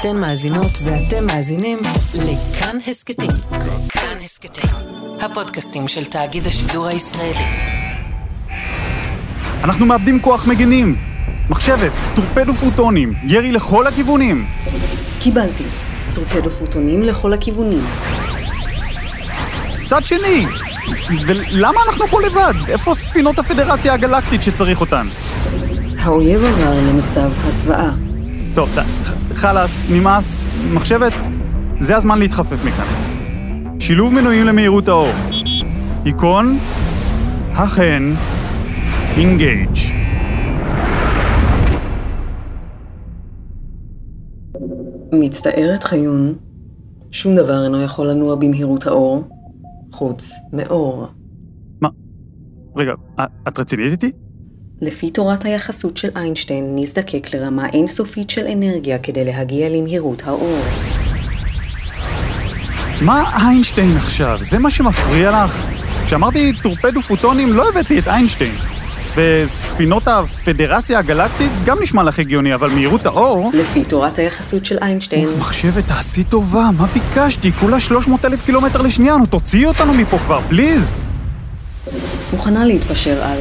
אתן מאזינות ואתם מאזינים לכאן הסכתים. כאן הסכתים, הפודקאסטים של תאגיד השידור הישראלי. אנחנו מאבדים כוח מגנים. מחשבת, טורפדו פוטונים, ירי לכל הכיוונים. קיבלתי. טורפדו פוטונים לכל הכיוונים. צד שני! ולמה אנחנו פה לבד? איפה ספינות הפדרציה הגלקטית שצריך אותן? האויב עבר למצב הסוואה. טוב, חלאס, נמאס, מחשבת, זה הזמן להתחפף מכאן. שילוב מנועים למהירות האור. היכון, החן, אינגייג'. מצטערת חיון, שום דבר אינו יכול לנוע במהירות האור, חוץ מאור. מה? רגע, את רצינית איתי? לפי תורת היחסות של איינשטיין, נזדקק לרמה אינסופית של אנרגיה כדי להגיע למהירות האור. מה איינשטיין עכשיו? זה מה שמפריע לך? כשאמרתי טורפדו פוטונים לא הבאת לי את איינשטיין. וספינות הפדרציה הגלקטית גם נשמע לך הגיוני, אבל מהירות האור... לפי תורת היחסות של איינשטיין. אוף, מחשבת, תעשי טובה, מה ביקשתי? כולה 300 אלף קילומטר לשנייה, נו תוציאי אותנו מפה כבר, please! מוכנה להתפשר על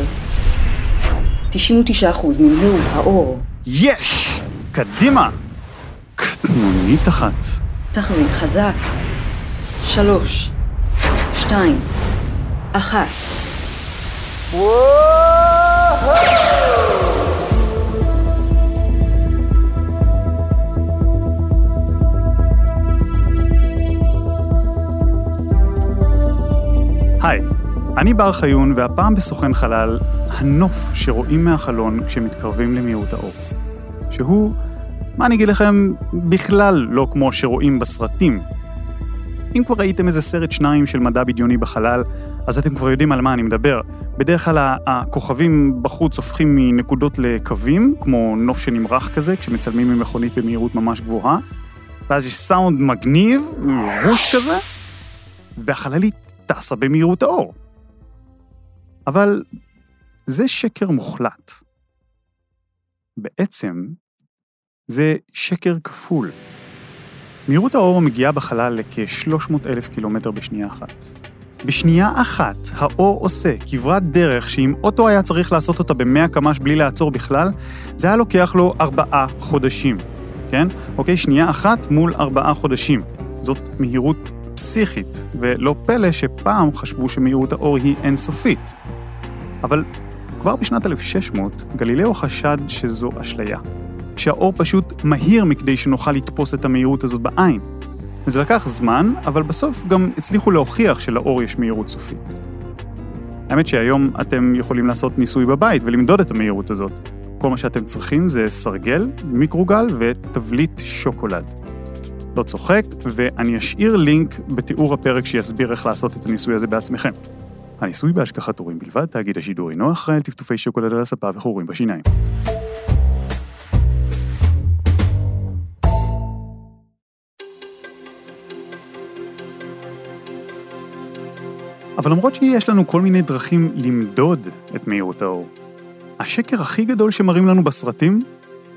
99% ממהירות האור. יש! קדימה! קטנונית אחת. תחזיק חזק. שלוש, שתיים, אחת. היי, אני בר חיון, והפעם בסוכן חלל, הנוף שרואים מהחלון כשמתקרבים למהירות האור. שהוא, מה אני אגיד לכם, בכלל לא כמו שרואים בסרטים. אם כבר ראיתם איזה סרט שניים של מדע בדיוני בחלל, אז אתם כבר יודעים על מה אני מדבר. בדרך כלל הכוכבים בחוץ הופכים מנקודות לקווים, כמו נוף שנמרח כזה, כשמצלמים ממכונית במהירות ממש גבוהה, ואז יש סאונד מגניב, ווש כזה, והחללית טסה במהירות האור. אבל זה שקר מוחלט. בעצם, זה שקר כפול. מהירות האור מגיעה בחלל לכ-300 אלף קילומטר בשנייה אחת. בשנייה אחת האור עושה כברת דרך שאם אוטו היה צריך לעשות אותה ב-100 קמ"ש בלי לעצור בכלל, זה היה לוקח לו ארבעה חודשים, כן? אוקיי, שנייה אחת מול ארבעה חודשים. זאת מהירות פסיכית, ולא פלא שפעם חשבו שמהירות האור היא אינסופית. אבל כבר בשנת 1600, גלילאו חשד שזו אשליה. שהאור פשוט מהיר מכדי שנוכל לתפוס את המהירות הזאת בעין. וזה לקח זמן, אבל בסוף גם הצליחו להוכיח שלאור יש מהירות סופית. האמת שהיום אתם יכולים לעשות ניסוי בבית ולמדוד את המהירות הזאת. כל מה שאתם צריכים זה סרגל, מיקרוגל ותבליט שוקולד. לא צוחק, ואני אשאיר לינק בתיאור הפרק שיסביר איך לעשות את הניסוי הזה בעצמכם. הניסוי בהשגחת הורים בלבד, תאגיד השידור אינו אחראי על טפטופי שוקולד על הספה וחורים בשיניים. אבל למרות שיש לנו כל מיני דרכים למדוד את מהירות האור, השקר הכי גדול שמראים לנו בסרטים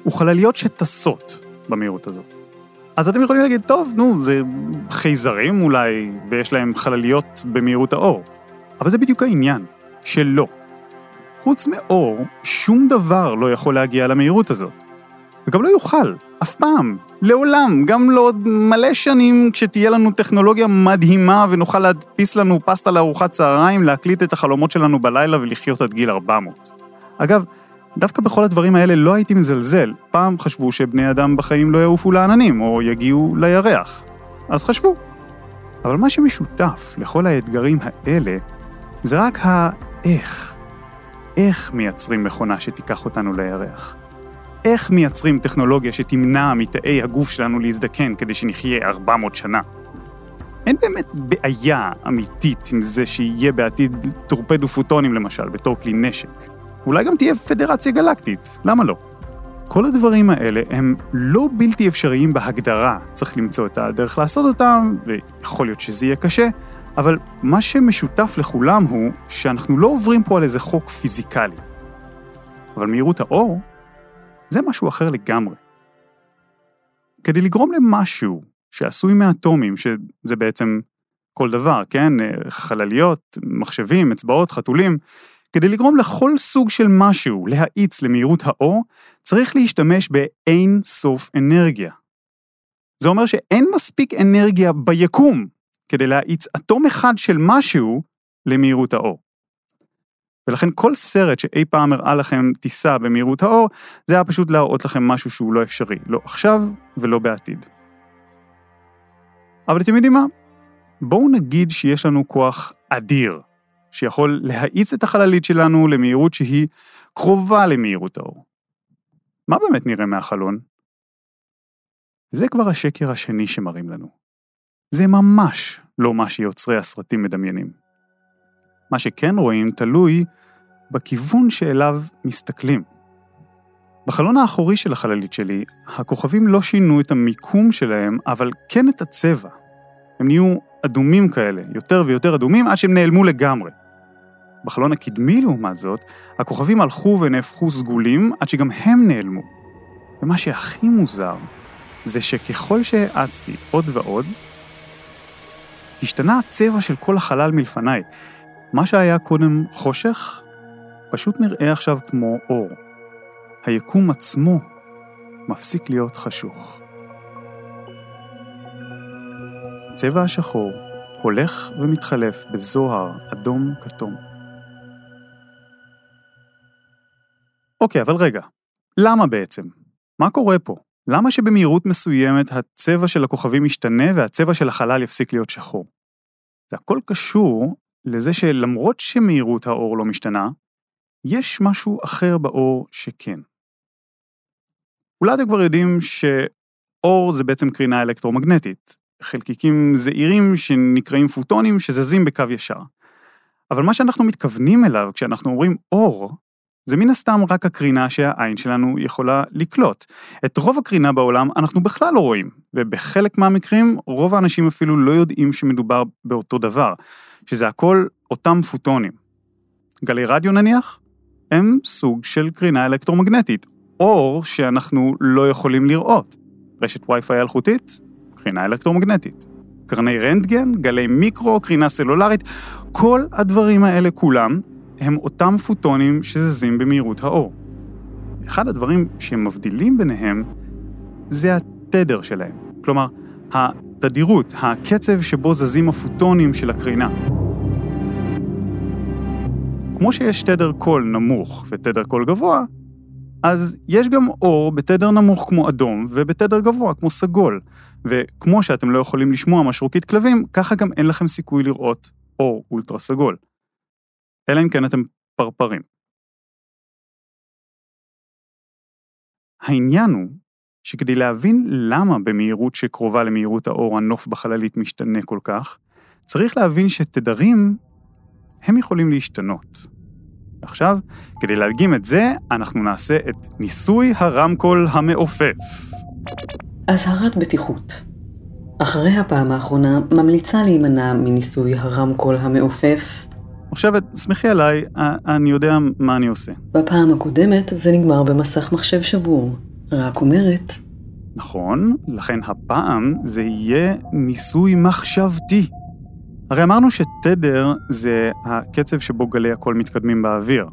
הוא חלליות שטסות במהירות הזאת. אז אתם יכולים להגיד, טוב, נו, זה חייזרים אולי, ויש להם חלליות במהירות האור. אבל זה בדיוק העניין, שלא. חוץ מאור, שום דבר לא יכול להגיע למהירות הזאת. וגם לא יוכל, אף פעם, לעולם, גם לא עוד מלא שנים כשתהיה לנו טכנולוגיה מדהימה ונוכל להדפיס לנו פסטה לארוחת צהריים, להקליט את החלומות שלנו בלילה ולחיות עד גיל 400. אגב, דווקא בכל הדברים האלה לא הייתי מזלזל. פעם חשבו שבני אדם בחיים לא יעופו לעננים או יגיעו לירח. אז חשבו. אבל מה שמשותף לכל האתגרים האלה זה רק האיך. איך מייצרים מכונה שתיקח אותנו לירח? איך מייצרים טכנולוגיה שתמנע מתאי הגוף שלנו להזדקן כדי שנחיה 400 שנה? אין באמת בעיה אמיתית עם זה שיהיה בעתיד טורפדו פוטונים למשל, בתור כלי נשק. אולי גם תהיה פדרציה גלקטית, למה לא? כל הדברים האלה הם לא בלתי אפשריים בהגדרה, צריך למצוא את הדרך לעשות אותם, ויכול להיות שזה יהיה קשה, אבל מה שמשותף לכולם הוא שאנחנו לא עוברים פה על איזה חוק פיזיקלי. אבל מהירות האור זה משהו אחר לגמרי. כדי לגרום למשהו שעשוי מאטומים, שזה בעצם כל דבר, כן? חלליות, מחשבים, אצבעות, חתולים, כדי לגרום לכל סוג של משהו להאיץ למהירות האור, צריך להשתמש באין סוף אנרגיה. זה אומר שאין מספיק אנרגיה ביקום כדי להאיץ אטום אחד של משהו למהירות האור. ולכן כל סרט שאי פעם הראה לכם טיסה במהירות האור, זה היה פשוט להראות לכם משהו שהוא לא אפשרי, לא עכשיו ולא בעתיד. אבל אתם יודעים מה? בואו נגיד שיש לנו כוח אדיר, שיכול להאיץ את החללית שלנו למהירות שהיא קרובה למהירות האור. מה באמת נראה מהחלון? זה כבר השקר השני שמראים לנו. זה ממש לא מה שיוצרי הסרטים מדמיינים. מה שכן רואים תלוי בכיוון שאליו מסתכלים. בחלון האחורי של החללית שלי, הכוכבים לא שינו את המיקום שלהם, אבל כן את הצבע. הם נהיו אדומים כאלה, יותר ויותר אדומים, עד שהם נעלמו לגמרי. בחלון הקדמי, לעומת זאת, הכוכבים הלכו ונהפכו סגולים, עד שגם הם נעלמו. ומה שהכי מוזר, זה שככל שהאצתי עוד ועוד, השתנה הצבע של כל החלל מלפניי. מה שהיה קודם חושך, פשוט נראה עכשיו כמו אור. היקום עצמו מפסיק להיות חשוך. הצבע השחור הולך ומתחלף בזוהר אדום כתום. אוקיי, אבל רגע, למה בעצם? מה קורה פה? למה שבמהירות מסוימת הצבע של הכוכבים ישתנה והצבע של החלל יפסיק להיות שחור? זה הכל קשור לזה שלמרות שמהירות האור לא משתנה, יש משהו אחר באור שכן. אולי אתם כבר יודעים שאור זה בעצם קרינה אלקטרומגנטית, חלקיקים זעירים שנקראים פוטונים שזזים בקו ישר. אבל מה שאנחנו מתכוונים אליו כשאנחנו אומרים אור, זה מן הסתם רק הקרינה שהעין שלנו יכולה לקלוט. את רוב הקרינה בעולם אנחנו בכלל לא רואים, ובחלק מהמקרים רוב האנשים אפילו לא יודעים שמדובר באותו דבר, שזה הכל אותם פוטונים. גלי רדיו נניח, הם סוג של קרינה אלקטרומגנטית, אור שאנחנו לא יכולים לראות. רשת וי-פיי אלחוטית, קרינה אלקטרומגנטית. קרני רנטגן, גלי מיקרו, קרינה סלולרית, כל הדברים האלה כולם הם אותם פוטונים שזזים במהירות האור. אחד הדברים שמבדילים ביניהם זה התדר שלהם. כלומר, התדירות, הקצב שבו זזים הפוטונים של הקרינה. כמו שיש תדר קול נמוך ותדר קול גבוה, אז יש גם אור בתדר נמוך כמו אדום ובתדר גבוה כמו סגול. וכמו שאתם לא יכולים לשמוע משרוקית כלבים, ככה גם אין לכם סיכוי לראות אור אולטרה סגול. אלא אם כן אתם פרפרים. העניין הוא שכדי להבין למה במהירות שקרובה למהירות האור הנוף בחללית משתנה כל כך, צריך להבין שתדרים הם יכולים להשתנות. עכשיו, כדי להדגים את זה, אנחנו נעשה את ניסוי הרמקול המעופף. אזהרת בטיחות. אחרי הפעם האחרונה ממליצה להימנע מניסוי הרמקול המעופף. עכשיו, סמכי עליי, אני יודע מה אני עושה. בפעם הקודמת זה נגמר במסך מחשב שבור. רק אומרת. נכון, לכן הפעם זה יהיה ניסוי מחשבתי. הרי אמרנו שתדר זה הקצב שבו גלי הקול מתקדמים באוויר.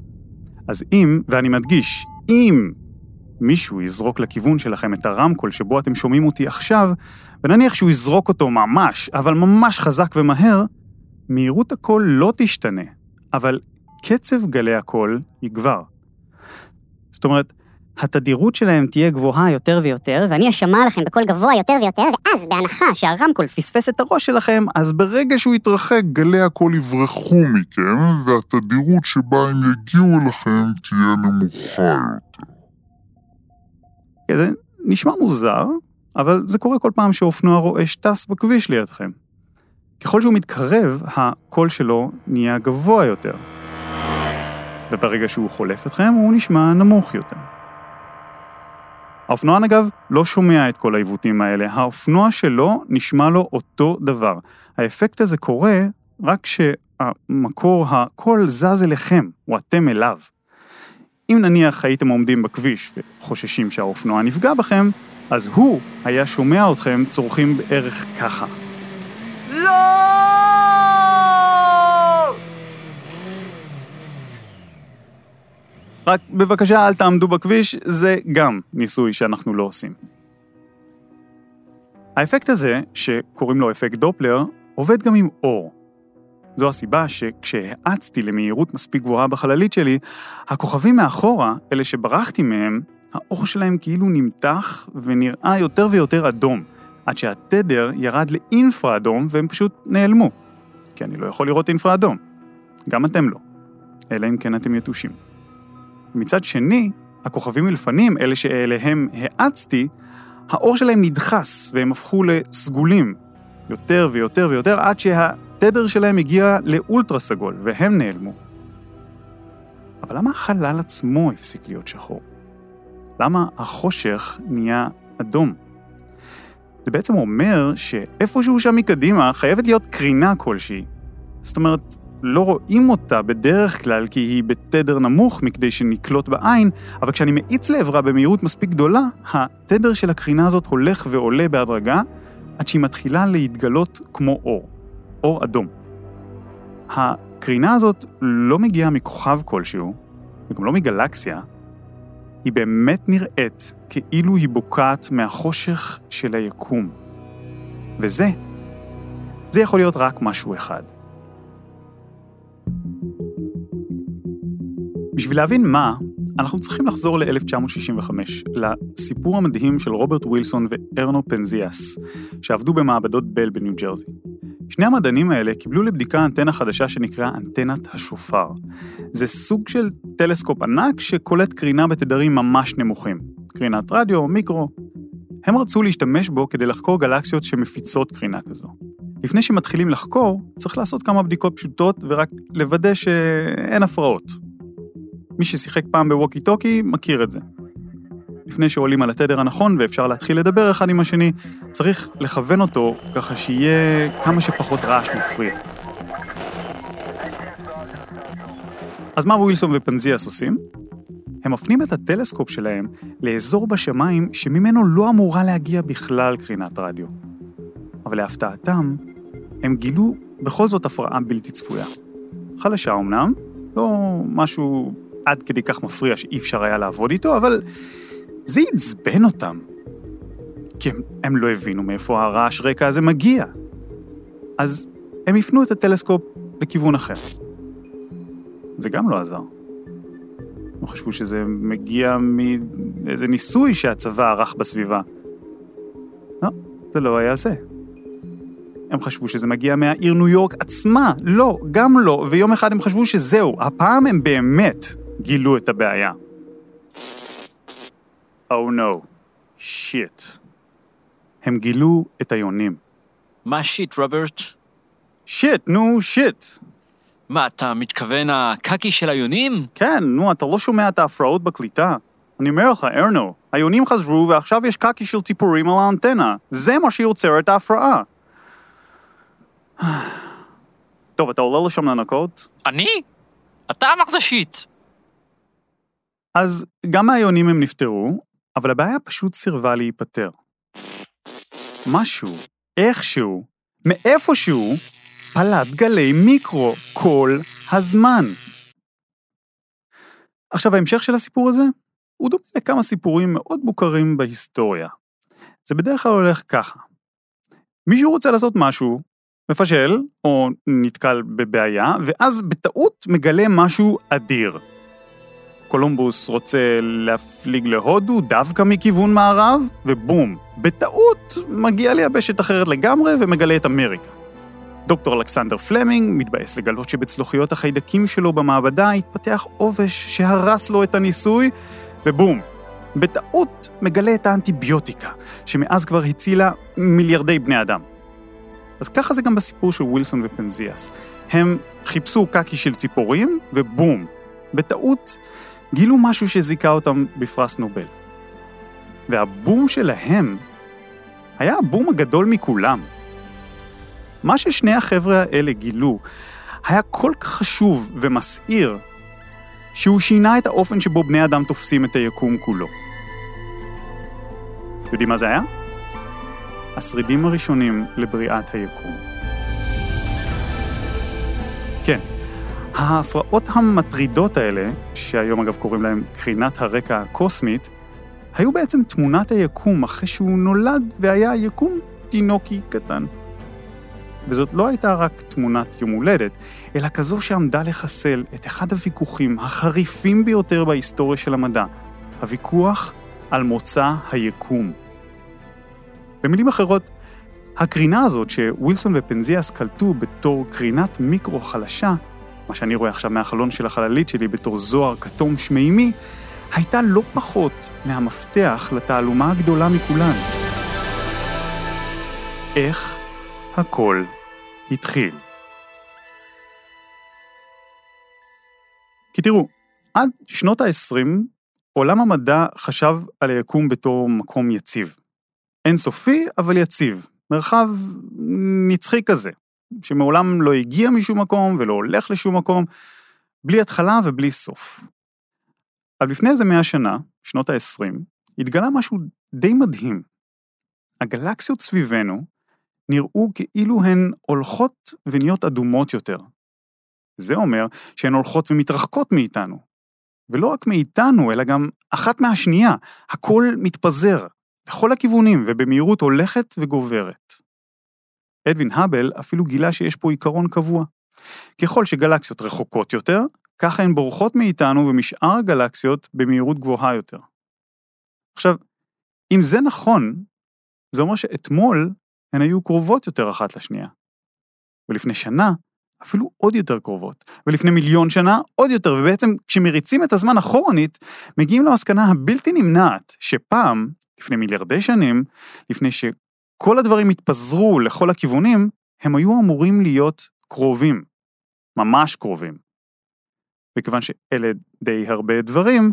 אז אם, ואני מדגיש, אם מישהו יזרוק לכיוון שלכם את הרמקול שבו אתם שומעים אותי עכשיו, ונניח שהוא יזרוק אותו ממש, אבל ממש חזק ומהר, מהירות הקול לא תשתנה, אבל קצב גלי הקול יגבר. זאת אומרת, התדירות שלהם תהיה גבוהה יותר ויותר, ואני אשמע לכם בקול גבוה יותר ויותר, ואז בהנחה שהרמקול פספס את הראש שלכם, אז ברגע שהוא יתרחק, גלי הקול יברחו מכם, והתדירות שבה הם יגיעו אליכם תהיה נמוכה יותר. זה נשמע מוזר, אבל זה קורה כל פעם שאופנוע רועש טס בכביש לידכם. ככל שהוא מתקרב, הקול שלו נהיה גבוה יותר. וברגע שהוא חולף אתכם, הוא נשמע נמוך יותר. האופנוען אגב לא שומע את כל העיוותים האלה, האופנוע שלו נשמע לו אותו דבר. האפקט הזה קורה רק כשהמקור הקול זז אליכם, או אתם אליו. אם נניח הייתם עומדים בכביש וחוששים שהאופנוע נפגע בכם, אז הוא היה שומע אתכם צורכים בערך ככה. רק בבקשה אל תעמדו בכביש, זה גם ניסוי שאנחנו לא עושים. האפקט הזה, שקוראים לו אפקט דופלר, עובד גם עם אור. זו הסיבה שכשהאצתי למהירות מספיק גבוהה בחללית שלי, הכוכבים מאחורה, אלה שברחתי מהם, האור שלהם כאילו נמתח ונראה יותר ויותר אדום, עד שהתדר ירד לאינפרה אדום והם פשוט נעלמו. כי אני לא יכול לראות אינפרה אדום. גם אתם לא. אלא אם כן אתם יתושים. מצד שני, הכוכבים מלפנים, אלה שאליהם האצתי, האור שלהם נדחס והם הפכו לסגולים, יותר ויותר ויותר, עד שהתדר שלהם הגיע לאולטרה סגול, והם נעלמו. אבל למה החלל עצמו הפסיק להיות שחור? למה החושך נהיה אדום? זה בעצם אומר שאיפשהו שם מקדימה חייבת להיות קרינה כלשהי. זאת אומרת, לא רואים אותה בדרך כלל כי היא בתדר נמוך מכדי שנקלוט בעין, אבל כשאני מאיץ לעברה במהירות מספיק גדולה, התדר של הקרינה הזאת הולך ועולה בהדרגה, עד שהיא מתחילה להתגלות כמו אור, אור אדום. הקרינה הזאת לא מגיעה מכוכב כלשהו, וגם לא מגלקסיה, היא באמת נראית כאילו היא בוקעת מהחושך של היקום. וזה, זה יכול להיות רק משהו אחד. בשביל להבין מה, אנחנו צריכים לחזור ל-1965, לסיפור המדהים של רוברט ווילסון וארנו פנזיאס, שעבדו במעבדות בל בניו ג'רזי. שני המדענים האלה קיבלו לבדיקה אנטנה חדשה שנקרא אנטנת השופר. זה סוג של טלסקופ ענק שקולט קרינה בתדרים ממש נמוכים. קרינת רדיו, מיקרו. הם רצו להשתמש בו כדי לחקור גלקסיות שמפיצות קרינה כזו. לפני שמתחילים לחקור, צריך לעשות כמה בדיקות פשוטות ורק לוודא שאין הפרעות. מי ששיחק פעם בווקי טוקי מכיר את זה. לפני שעולים על התדר הנכון ואפשר להתחיל לדבר אחד עם השני, צריך לכוון אותו ככה שיהיה כמה שפחות רעש מפריע. אז מה ווילסון ופנזיאס עושים? הם מפנים את הטלסקופ שלהם לאזור בשמיים שממנו לא אמורה להגיע בכלל קרינת רדיו. אבל להפתעתם, הם גילו בכל זאת הפרעה בלתי צפויה. חלשה אמנם, לא משהו עד כדי כך מפריע שאי אפשר היה לעבוד איתו, אבל זה עצבן אותם. כי הם, הם לא הבינו מאיפה הרעש רקע הזה מגיע. אז הם הפנו את הטלסקופ לכיוון אחר. זה גם לא עזר. הם חשבו שזה מגיע מאיזה ניסוי שהצבא ערך בסביבה. לא, זה לא היה זה. הם חשבו שזה מגיע מהעיר ניו יורק עצמה. לא, גם לא, ויום אחד הם חשבו שזהו, הפעם הם באמת גילו את הבעיה. Oh no, שיט. הם גילו את היונים. מה שיט, רוברט? שיט, נו, שיט. מה, אתה מתכוון הקקי של היונים? כן, נו, אתה לא שומע את ההפרעות בקליטה. אני אומר לך, ארנו, היונים חזרו ועכשיו יש קקי של ציפורים על האנטנה. זה מה שיוצר את ההפרעה. טוב, אתה עולה לשם לנקות? אני? אתה אמרת שיט. אז גם מהיונים הם נפטרו, אבל הבעיה פשוט סירבה להיפטר. משהו, איכשהו, מאיפשהו, פלט גלי מיקרו כל הזמן. עכשיו, ההמשך של הסיפור הזה הוא דומה לכמה סיפורים מאוד מוכרים בהיסטוריה. זה בדרך כלל הולך ככה. מישהו רוצה לעשות משהו, מפשל, או נתקל בבעיה, ואז בטעות מגלה משהו אדיר. קולומבוס רוצה להפליג להודו דווקא מכיוון מערב, ובום, בטעות מגיע ליבשת אחרת לגמרי ומגלה את אמריקה. דוקטור אלכסנדר פלמינג מתבאס לגלות שבצלוחיות החיידקים שלו במעבדה התפתח עובש שהרס לו את הניסוי, ובום, בטעות מגלה את האנטיביוטיקה, שמאז כבר הצילה מיליארדי בני אדם. אז ככה זה גם בסיפור של ווילסון ופנזיאס. הם חיפשו קקי של ציפורים, ובום, בטעות גילו משהו שזיכה אותם בפרס נובל. והבום שלהם היה הבום הגדול מכולם. מה ששני החבר'ה האלה גילו היה כל כך חשוב ומסעיר, שהוא שינה את האופן שבו בני אדם תופסים את היקום כולו. יודעים מה זה היה? השרידים הראשונים לבריאת היקום. ההפרעות המטרידות האלה, שהיום אגב קוראים להן קרינת הרקע הקוסמית, היו בעצם תמונת היקום אחרי שהוא נולד והיה יקום תינוקי קטן. וזאת לא הייתה רק תמונת יום הולדת, אלא כזו שעמדה לחסל את אחד הוויכוחים החריפים ביותר בהיסטוריה של המדע, הוויכוח על מוצא היקום. במילים אחרות, הקרינה הזאת שווילסון ופנזיאס קלטו בתור קרינת מיקרו חלשה, מה שאני רואה עכשיו מהחלון של החללית שלי בתור זוהר כתום שמימי, הייתה לא פחות מהמפתח לתעלומה הגדולה מכולן. איך הכל התחיל. כי תראו, עד שנות ה-20, עולם המדע חשב על היקום בתור מקום יציב. אינסופי, אבל יציב. מרחב נצחי כזה, שמעולם לא הגיע משום מקום ולא הולך לשום מקום, בלי התחלה ובלי סוף. אבל לפני איזה מאה שנה, שנות ה-20, התגלה משהו די מדהים. הגלקסיות סביבנו נראו כאילו הן הולכות ונהיות אדומות יותר. זה אומר שהן הולכות ומתרחקות מאיתנו. ולא רק מאיתנו, אלא גם אחת מהשנייה. הכל מתפזר, לכל הכיוונים, ובמהירות הולכת וגוברת. אדווין האבל אפילו גילה שיש פה עיקרון קבוע. ככל שגלקסיות רחוקות יותר, ככה הן בורחות מאיתנו ומשאר הגלקסיות במהירות גבוהה יותר. עכשיו, אם זה נכון, זה אומר שאתמול הן היו קרובות יותר אחת לשנייה. ולפני שנה, אפילו עוד יותר קרובות. ולפני מיליון שנה, עוד יותר, ובעצם כשמריצים את הזמן אחורנית, מגיעים למסקנה הבלתי נמנעת, שפעם, לפני מיליארדי שנים, לפני שכל הדברים התפזרו לכל הכיוונים, הם היו אמורים להיות קרובים. ממש קרובים. וכיוון שאלה די הרבה דברים,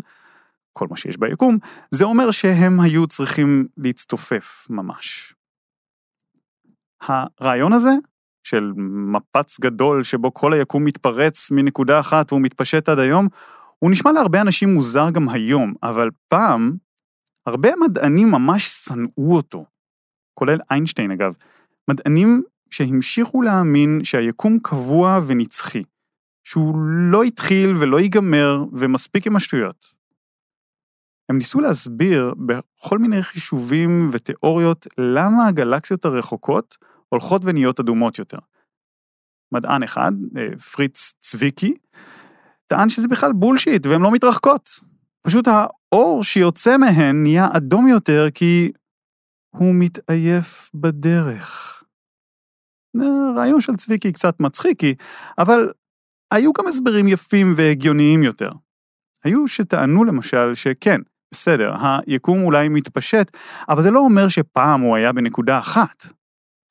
כל מה שיש ביקום, זה אומר שהם היו צריכים להצטופף ממש. הרעיון הזה, של מפץ גדול שבו כל היקום מתפרץ מנקודה אחת והוא מתפשט עד היום, הוא נשמע להרבה אנשים מוזר גם היום, אבל פעם, הרבה מדענים ממש שנאו אותו. כולל איינשטיין אגב. מדענים שהמשיכו להאמין שהיקום קבוע ונצחי. שהוא לא התחיל ולא ייגמר ומספיק עם השטויות. הם ניסו להסביר בכל מיני חישובים ותיאוריות למה הגלקסיות הרחוקות הולכות ונהיות אדומות יותר. מדען אחד, אה, פריץ צביקי, טען שזה בכלל בולשיט והן לא מתרחקות. פשוט האור שיוצא מהן נהיה אדום יותר כי הוא מתעייף בדרך. רעיון של צביקי קצת מצחיקי, אבל היו גם הסברים יפים והגיוניים יותר. היו שטענו למשל שכן, בסדר, היקום אולי מתפשט, אבל זה לא אומר שפעם הוא היה בנקודה אחת.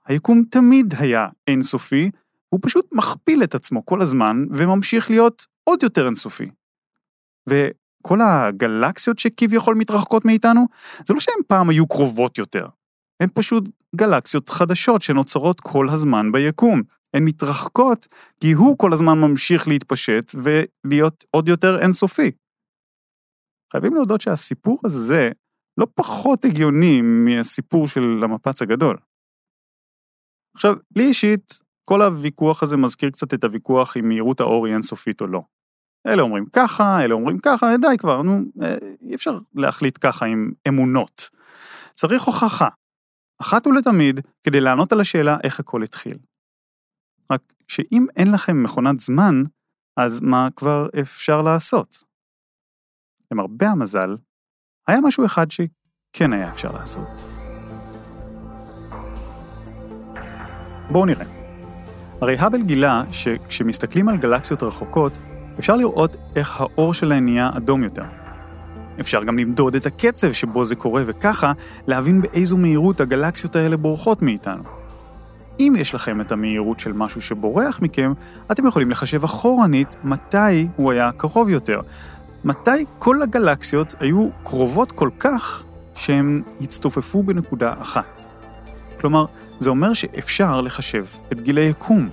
היקום תמיד היה אינסופי, הוא פשוט מכפיל את עצמו כל הזמן וממשיך להיות עוד יותר אינסופי. וכל הגלקסיות שכביכול מתרחקות מאיתנו, זה לא שהן פעם היו קרובות יותר, הן פשוט גלקסיות חדשות שנוצרות כל הזמן ביקום. הן מתרחקות כי הוא כל הזמן ממשיך להתפשט ולהיות עוד יותר אינסופי. חייבים להודות שהסיפור הזה לא פחות הגיוני מהסיפור של המפץ הגדול. עכשיו, לי אישית, כל הוויכוח הזה מזכיר קצת את הוויכוח אם מהירות האור היא אינסופית או לא. אלה אומרים ככה, אלה אומרים ככה, די כבר, נו, אה, אי אפשר להחליט ככה עם אמונות. צריך הוכחה, אחת ולתמיד, כדי לענות על השאלה איך הכל התחיל. רק שאם אין לכם מכונת זמן, אז מה כבר אפשר לעשות? למרבה המזל, היה משהו אחד שכן היה אפשר לעשות. בואו נראה. הרי האבל גילה שכשמסתכלים על גלקסיות רחוקות, אפשר לראות איך האור שלהן נהיה אדום יותר. אפשר גם למדוד את הקצב שבו זה קורה, וככה להבין באיזו מהירות הגלקסיות האלה בורחות מאיתנו. אם יש לכם את המהירות של משהו שבורח מכם, אתם יכולים לחשב אחורנית מתי הוא היה קרוב יותר. מתי כל הגלקסיות היו קרובות כל כך שהם הצטופפו בנקודה אחת. כלומר, זה אומר שאפשר לחשב את גיל היקום.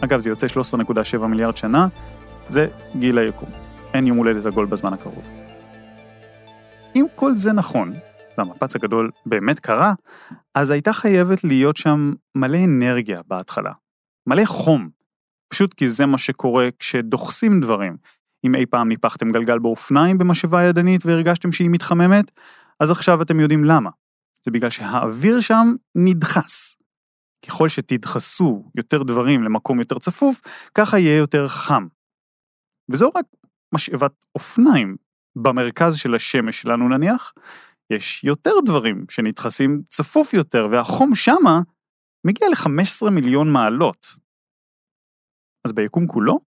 אגב, זה יוצא 13.7 מיליארד שנה, זה גיל היקום. אין יום הולדת עגול בזמן הקרוב. אם כל זה נכון, והמפץ הגדול באמת קרה, אז הייתה חייבת להיות שם מלא אנרגיה בהתחלה. מלא חום. פשוט כי זה מה שקורה כשדוחסים דברים. אם אי פעם ניפחתם גלגל באופניים במשאבה ידנית והרגשתם שהיא מתחממת, אז עכשיו אתם יודעים למה. זה בגלל שהאוויר שם נדחס. ככל שתדחסו יותר דברים למקום יותר צפוף, ככה יהיה יותר חם. וזו רק משאבת אופניים. במרכז של השמש שלנו נניח, יש יותר דברים שנדחסים צפוף יותר, והחום שמה מגיע ל-15 מיליון מעלות. אז ביקום כולו?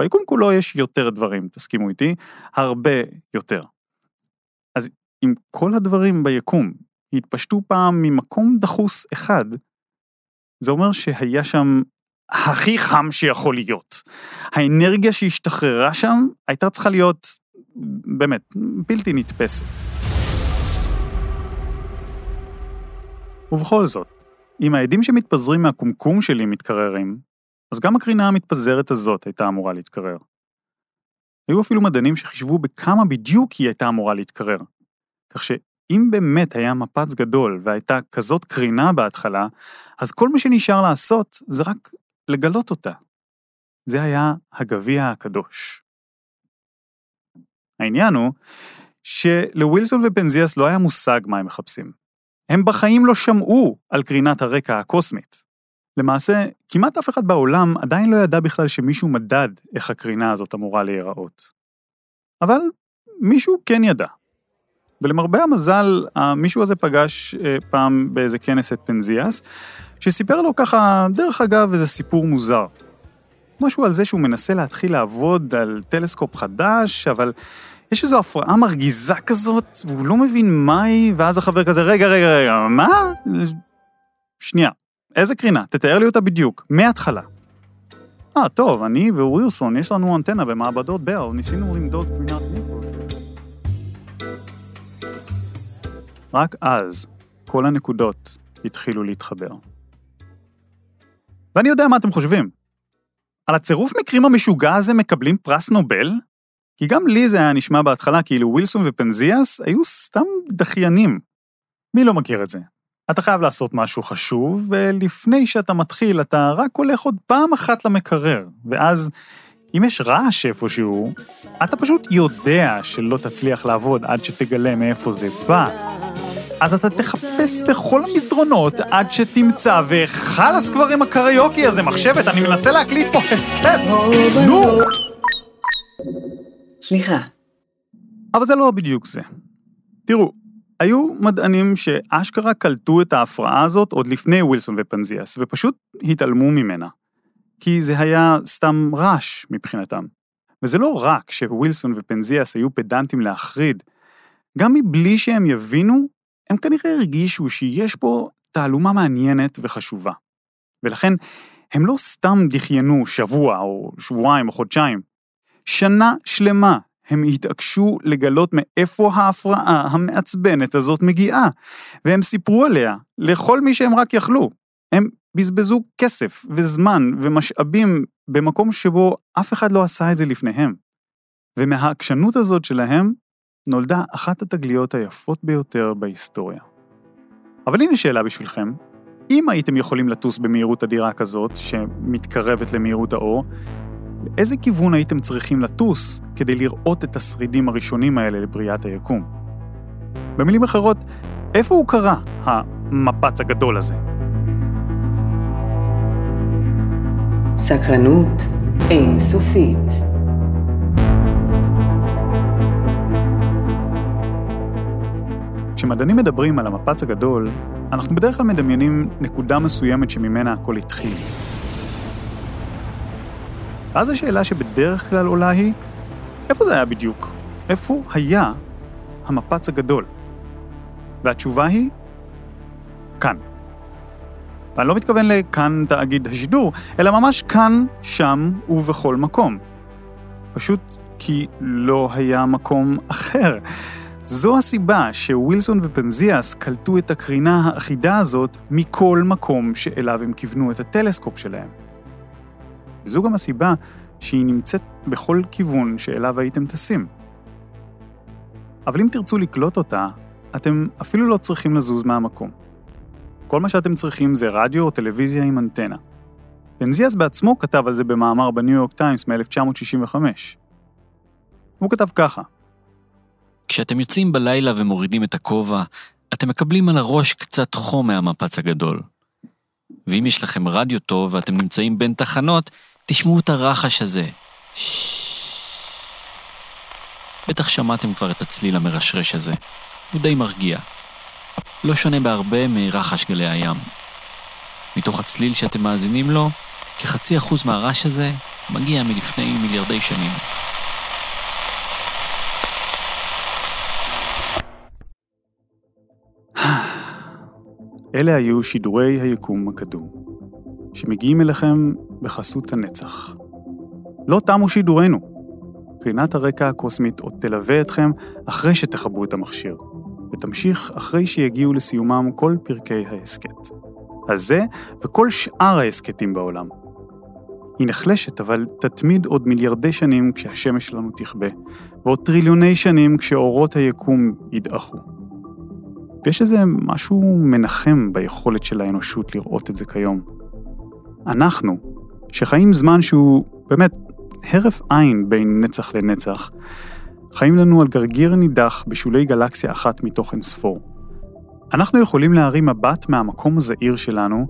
ביקום כולו יש יותר דברים, תסכימו איתי, הרבה יותר. אז אם כל הדברים ביקום התפשטו פעם ממקום דחוס אחד, זה אומר שהיה שם הכי חם שיכול להיות. האנרגיה שהשתחררה שם הייתה צריכה להיות, באמת, בלתי נתפסת. ובכל זאת, אם העדים שמתפזרים מהקומקום שלי מתקררים, אז גם הקרינה המתפזרת הזאת הייתה אמורה להתקרר. היו אפילו מדענים שחישבו בכמה בדיוק היא הייתה אמורה להתקרר. כך שאם באמת היה מפץ גדול והייתה כזאת קרינה בהתחלה, אז כל מה שנשאר לעשות זה רק לגלות אותה. זה היה הגביע הקדוש. העניין הוא שלווילסון ופנזיאס לא היה מושג מה הם מחפשים. הם בחיים לא שמעו על קרינת הרקע הקוסמית. למעשה, כמעט אף אחד בעולם עדיין לא ידע בכלל שמישהו מדד איך הקרינה הזאת אמורה להיראות. אבל מישהו כן ידע. ולמרבה המזל, המישהו הזה פגש אה, פעם באיזה כנס את פנזיאס, שסיפר לו ככה, דרך אגב, איזה סיפור מוזר. משהו על זה שהוא מנסה להתחיל לעבוד על טלסקופ חדש, אבל יש איזו הפרעה מרגיזה כזאת, והוא לא מבין מה היא, ואז החבר כזה, רגע, רגע, רגע, מה? שנייה, איזה קרינה? תתאר לי אותה בדיוק, מההתחלה. אה, טוב, אני וווילסון, יש לנו אנטנה במעבדות בל, ניסינו למדוד קרינת מיקרו. רק אז כל הנקודות התחילו להתחבר. ואני יודע מה אתם חושבים. על הצירוף מקרים המשוגע הזה מקבלים פרס נובל? כי גם לי זה היה נשמע בהתחלה כאילו ווילסון ופנזיאס היו סתם דחיינים. מי לא מכיר את זה? אתה חייב לעשות משהו חשוב, ולפני שאתה מתחיל, אתה רק הולך עוד פעם אחת למקרר, ואז, אם יש רעש איפשהו, אתה פשוט יודע שלא תצליח לעבוד עד שתגלה מאיפה זה בא. אז אתה תחפש בכל המסדרונות עד שתמצא, וחלאס כבר עם הקריוקי הזה, מחשבת, אני מנסה להקליט פה הסכת! נו! סליחה, אבל זה לא בדיוק זה. תראו, היו מדענים שאשכרה קלטו את ההפרעה הזאת עוד לפני ווילסון ופנזיאס, ופשוט התעלמו ממנה. כי זה היה סתם רעש מבחינתם. וזה לא רק שווילסון ופנזיאס היו פדנטים להחריד, גם מבלי שהם יבינו, הם כנראה הרגישו שיש פה תעלומה מעניינת וחשובה. ולכן, הם לא סתם דחיינו שבוע או שבועיים או חודשיים. שנה שלמה הם התעקשו לגלות מאיפה ההפרעה המעצבנת הזאת מגיעה, והם סיפרו עליה לכל מי שהם רק יכלו. הם בזבזו כסף וזמן ומשאבים במקום שבו אף אחד לא עשה את זה לפניהם. ומהעקשנות הזאת שלהם נולדה אחת התגליות היפות ביותר בהיסטוריה. אבל הנה שאלה בשבילכם, אם הייתם יכולים לטוס במהירות אדירה כזאת, שמתקרבת למהירות האור, לאיזה כיוון הייתם צריכים לטוס כדי לראות את השרידים הראשונים האלה לבריאת היקום? במילים אחרות, איפה הוא קרה, המפץ הגדול הזה? סקרנות אינסופית. כשמדענים מדברים על המפץ הגדול, אנחנו בדרך כלל מדמיינים נקודה מסוימת שממנה הכל התחיל. ואז השאלה שבדרך כלל עולה היא, איפה זה היה בדיוק? איפה היה המפץ הגדול? והתשובה היא, כאן. ואני לא מתכוון לכאן תאגיד השידור, אלא ממש כאן, שם ובכל מקום. פשוט כי לא היה מקום אחר. זו הסיבה שווילסון ופנזיאס קלטו את הקרינה האחידה הזאת מכל מקום שאליו הם כיוונו את הטלסקופ שלהם. וזו גם הסיבה שהיא נמצאת בכל כיוון שאליו הייתם טסים. אבל אם תרצו לקלוט אותה, אתם אפילו לא צריכים לזוז מהמקום. כל מה שאתם צריכים זה רדיו או טלוויזיה עם אנטנה. בנזיאס בעצמו כתב על זה במאמר בניו יורק טיימס מ-1965. הוא כתב ככה: כשאתם יוצאים בלילה ומורידים את הכובע, אתם מקבלים על הראש קצת חום מהמפץ הגדול. ואם יש לכם רדיו טוב ואתם נמצאים בין תחנות, תשמעו את הרחש הזה. בטח שמעתם כבר את הצליל המרשרש הזה. הוא די מרגיע. לא שונה בהרבה מרחש גלי הים. מתוך הצליל שאתם מאזינים לו, כחצי אחוז מהרעש הזה מגיע מלפני מיליארדי שנים. אלה היו שידורי היקום הקדום, שמגיעים אליכם בחסות הנצח. לא תמו שידורנו. קרינת הרקע הקוסמית עוד תלווה אתכם אחרי שתכבו את המכשיר, ותמשיך אחרי שיגיעו לסיומם כל פרקי ההסכת. הזה וכל שאר ההסכתים בעולם. היא נחלשת, אבל תתמיד עוד מיליארדי שנים כשהשמש שלנו תכבה, ועוד טריליוני שנים כשאורות היקום ידעכו. ויש איזה משהו מנחם ביכולת של האנושות לראות את זה כיום. אנחנו, שחיים זמן שהוא באמת הרף עין בין נצח לנצח, חיים לנו על גרגיר נידח בשולי גלקסיה אחת מתוך אין ספור. אנחנו יכולים להרים מבט מהמקום הזעיר שלנו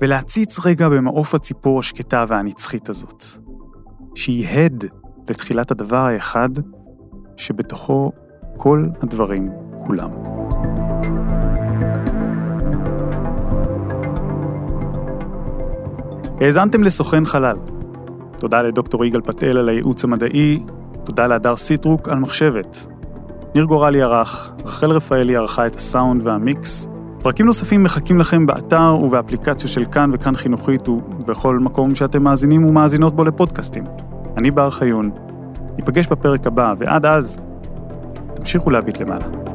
ולהציץ רגע במעוף הציפור השקטה והנצחית הזאת, שהיא הד לתחילת הדבר האחד שבתוכו כל הדברים כולם. האזנתם לסוכן חלל. תודה לדוקטור יגאל פטל על הייעוץ המדעי, תודה להדר סיטרוק על מחשבת. ניר גורלי ערך, רחל רפאלי ערכה את הסאונד והמיקס. פרקים נוספים מחכים לכם באתר ובאפליקציה של כאן וכאן חינוכית ובכל מקום שאתם מאזינים ומאזינות בו לפודקאסטים. אני בר חיון, ניפגש בפרק הבא, ועד אז, תמשיכו להביט למעלה.